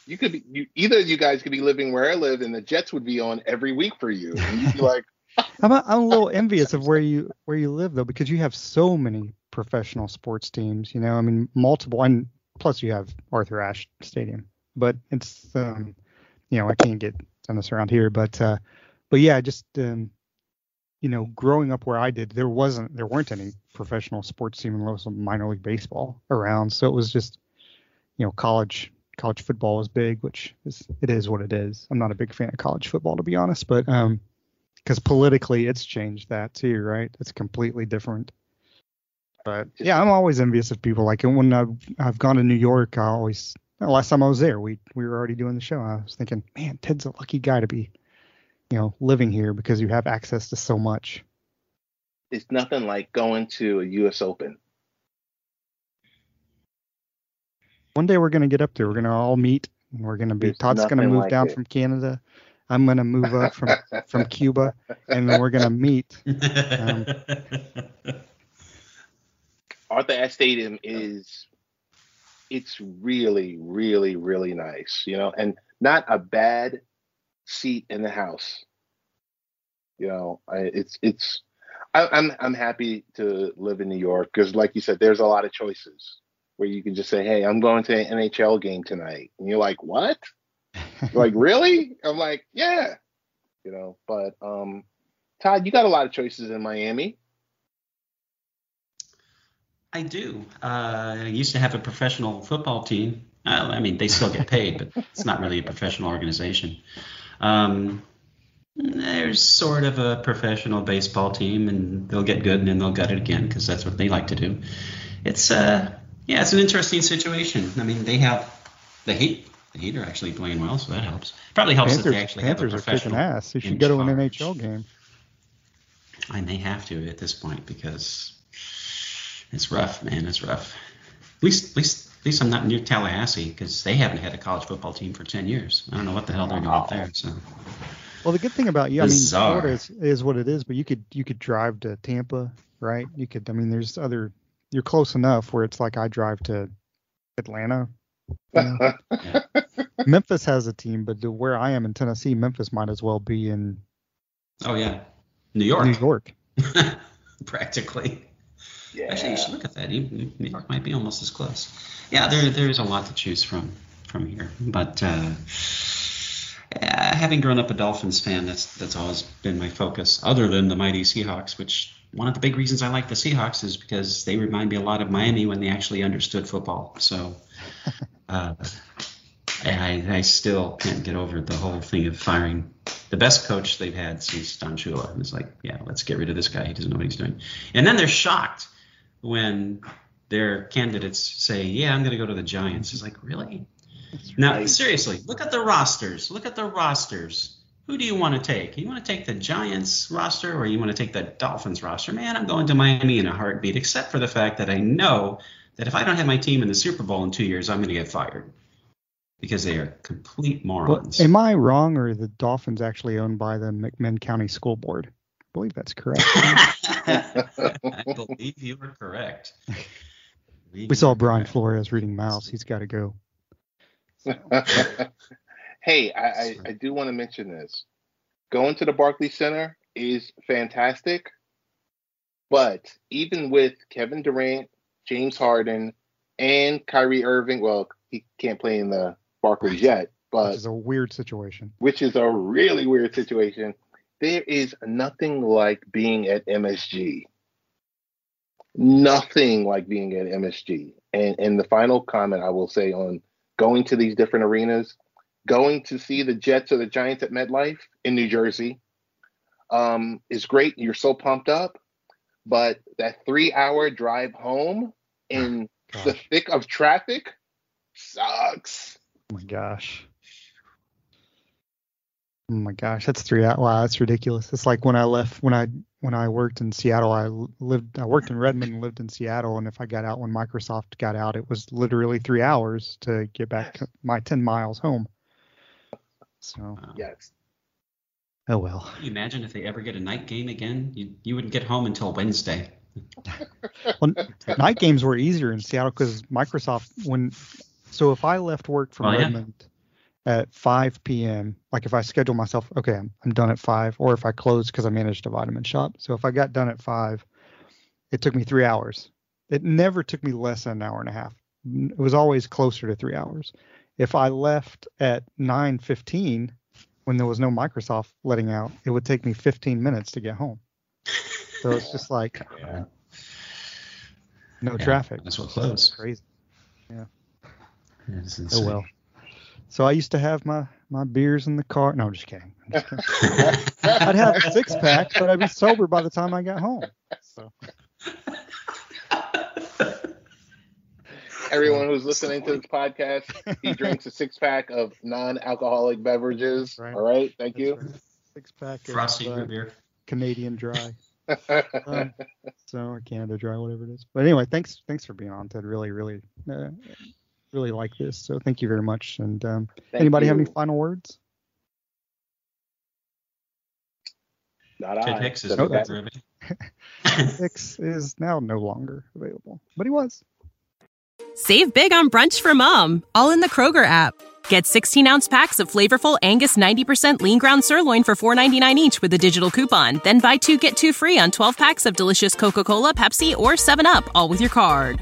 You could be you, either of you guys could be living where I live, and the Jets would be on every week for you, and you'd be like, <laughs> I'm a, I'm a little envious of where you where you live though, because you have so many professional sports teams. You know, I mean, multiple, and plus you have Arthur Ashe Stadium. But it's um, you know, I can't get done this around here, but uh, but yeah, just um, you know, growing up where I did, there wasn't there weren't any professional sports team in unless minor league baseball around, so it was just you know, college college football was big, which is it is what it is. I'm not a big fan of college football to be honest, but um because politically it's changed that too, right? It's completely different. But yeah, I'm always envious of people. Like when I've, I've gone to New York, I always the last time I was there, we we were already doing the show. I was thinking, man, Ted's a lucky guy to be, you know, living here because you have access to so much. "It's nothing like going to a U.S. Open." One day we're gonna get up there. We're gonna all meet, and we're gonna be. There's Todd's gonna move like down it. from Canada. I'm gonna move up from from <laughs> Cuba, and then we're gonna meet. <laughs> Um, Arthur Ashe Stadium is it's really, really, really nice, you know, and not a bad seat in the house. You know, I, it's it's I, I'm I'm happy to live in New York because, like you said, there's a lot of choices where you can just say, "Hey, I'm going to an NHL game tonight," and you're like, "What?" You're <laughs> like, really? I'm like, "Yeah," you know. But um, Todd, you got a lot of choices in Miami. I do. Uh, I used to have a professional football team. Uh, I mean, they still get paid, but it's not really a professional organization. Um, there's sort of a professional baseball team, and they'll get good and then they'll gut it again because that's what they like to do. It's uh, yeah, it's an interesting situation. I mean, they have the Heat. The Heat are actually playing well, so that helps. Probably helps Panthers, that they actually Panthers have are a professional. kicking ass. You should go to an. NHL game. I may have to at this point because it's rough, man. It's rough. At least, at least, at least I'm not near Tallahassee because they haven't had a college football team for ten years. I don't know what the hell they're doing up there. So Well, the good thing about you, I mean, Bizarre. Florida is, is what it is, but you could you could drive to Tampa, right? You could. I mean, there's other. You're close enough where it's like I drive to Atlanta. you know? <laughs> Memphis has a team, but the, where I am in Tennessee, Memphis might as well be in oh yeah, New York, New York. <laughs> practically. Yeah. Actually, you should look at that. New York might be almost as close. Yeah, there there's a lot to choose from from here. But uh, having grown up a Dolphins fan, that's that's always been my focus. Other than the mighty Seahawks, which one of the big reasons I like the Seahawks is because they remind me a lot of Miami when they actually understood football. So. <laughs> Uh, I, I still can't get over the whole thing of firing the best coach they've had since Don Shula. And it's like, yeah, let's get rid of this guy. He doesn't know what he's doing. And then they're shocked when their candidates say, yeah, I'm going to go to the Giants. It's like, really? Now, right. seriously, look at the rosters. Look at the rosters. Who do you want to take? You want to take the Giants roster or you want to take the Dolphins roster? Man, I'm going to Miami in a heartbeat, except for the fact that I know that if I don't have my team in the Super Bowl in two years, I'm going to get fired because they are complete Well, morons. am I wrong, or are the Dolphins actually owned by the McMinn County School Board? I believe that's correct. <laughs> I believe you are correct. we saw Brian Flores reading Maus. He's got to go. <laughs> hey, I, I, I do want to mention this. Going to the Barclays Center is fantastic, but even with Kevin Durant, James Harden, and Kyrie Irving, well, he can't play in the Barclays yet, Which but is a weird situation. which is a really weird situation. There is nothing like being at MSG. Nothing like being at MSG. And and the final comment I will say on going to these different arenas, going to see the Jets or the Giants at MetLife in New Jersey, um, is great. You're so pumped up, but that three-hour drive home in <sighs> the thick of traffic sucks. Oh my gosh. Oh my gosh, that's three hours. Wow, that's ridiculous. It's like when I left when I when I worked in Seattle. I lived I worked in Redmond and lived in Seattle, and if I got out when Microsoft got out, it was literally three hours to get back my ten miles home. So Wow. Yes. oh well. Can you imagine if they ever get a night game again? You, you wouldn't get home until Wednesday. <laughs> Well, night games were easier in Seattle because Microsoft when so if I left work from Oh, yeah. At 5 p.m. like if I schedule myself okay I'm, I'm done at 5 or if I close because I managed a vitamin shop. So if I got done at 5 it took me three hours. It never took me less than an hour and a half. It was always closer to three hours. If I left at 9:15 when there was no Microsoft letting out it would take me 15 minutes to get home. So it's just like <laughs> Yeah. no Yeah, traffic. That's what close. crazy. It's Oh well. So I used to have my my beers in the car. No, I'm just kidding. I'm just kidding. <laughs> I'd have a six pack, but I'd be sober by the time I got home. So Everyone who's listening to this podcast, he <laughs> drinks a six pack of non-alcoholic beverages. Right. All right, thank that's you. right. Six pack Frosty of uh, root beer. Canadian dry. <laughs> Um, so or Canada dry, whatever it is. But anyway, thanks thanks for being on, Ted. Really, really, uh, really like this. So thank you very much. And um, Thank anybody have any final words? Not Ted I. Hicks is Said Oh, that. that's <laughs> is now no longer available, but he was. Save big on brunch for mom, all in the Kroger app. Get 16 ounce packs of flavorful Angus 90% lean ground sirloin for $4.99 each with a digital coupon. Then buy two get two free on 12 packs of delicious Coca Cola, Pepsi, or 7UP, all with your card.